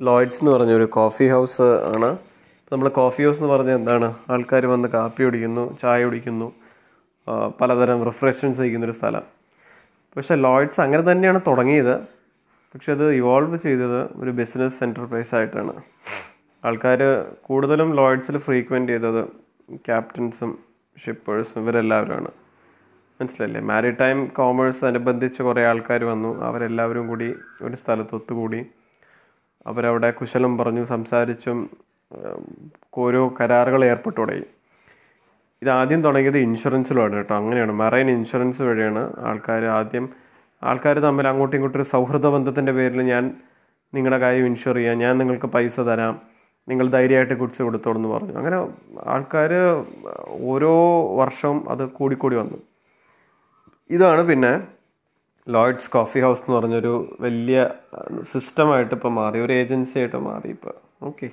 Lloyds എന്ന് പറഞ്ഞ ഒരു കോഫി ഹൗസ് ആണ് നമ്മൾ കോഫി ഹൗസ് എന്ന് പറഞ്ഞാൽ എന്താണ്? ആൾക്കാർ വന്ന് കാപ്പി കുടിക്കുന്നു ചായ കുടിക്കുന്നു പലതരം റിഫ്രഷ്മെന്റ്സ് കഴിക്കുന്നൊരു സ്ഥലം. പക്ഷെ ലോയ്ഡ്സ് അങ്ങനെ തന്നെയാണ് തുടങ്ങിയത്. പക്ഷെ അത് ഇവോൾവ് ചെയ്തത് ഒരു ബിസിനസ് എന്റർപ്രൈസ് ആയിട്ടാണ്. ആൾക്കാർ കൂടുതലും ലോയ്ഡ്സിൽ ഫ്രീക്വന്റ് ചെയ്തത് ക്യാപ്റ്റൻസും ഷിപ്പേഴ്സും ഇവരെല്ലാവരുമാണ്. മനസ്സിലല്ലേ മാരിടൈം കോമേഴ്സ് അനുബന്ധിച്ച് കുറേ ആൾക്കാർ വന്നു. അവരെല്ലാവരും കൂടി ഒരു സ്ഥലത്ത് ഒത്തുകൂടി. അവരവിടെ കുശലം പറഞ്ഞു സംസാരിച്ചും ഓരോ കരാറുകൾ ഏർപ്പെട്ടു തുടങ്ങി. ഇതാദ്യം തുടങ്ങിയത് ഇൻഷുറൻസിലാണ് കേട്ടോ. അങ്ങനെയാണ്. മറൈൻ ഇൻഷുറൻസ് വഴിയാണ് ആൾക്കാർ ആദ്യം ആൾക്കാർ തമ്മിൽ അങ്ങോട്ടും ഇങ്ങോട്ടും ഒരു സൗഹൃദ ബന്ധത്തിന്റെ പേരിൽ ഞാൻ നിങ്ങളുടെ കാര്യം ഇൻഷുർ ചെയ്യാം ഞാൻ നിങ്ങൾക്ക് പൈസ തരാം നിങ്ങൾ ധൈര്യമായിട്ട് ഗുഡ്സ് കൊടുത്തോളൂ എന്ന് പറഞ്ഞു. അങ്ങനെ ആൾക്കാർ ഓരോ വർഷവും അത് കൂടിക്കൂടി വന്നു. ഇതാണ് പിന്നെ ലോയിഡ്സ് കോഫി ഹൗസ് എന്ന് പറഞ്ഞൊരു വലിയ സിസ്റ്റമായിട്ട് ഇപ്പോൾ മാറി. ഒരു ഏജൻസി ആയിട്ട് മാറി ഇപ്പോൾ ഓക്കെ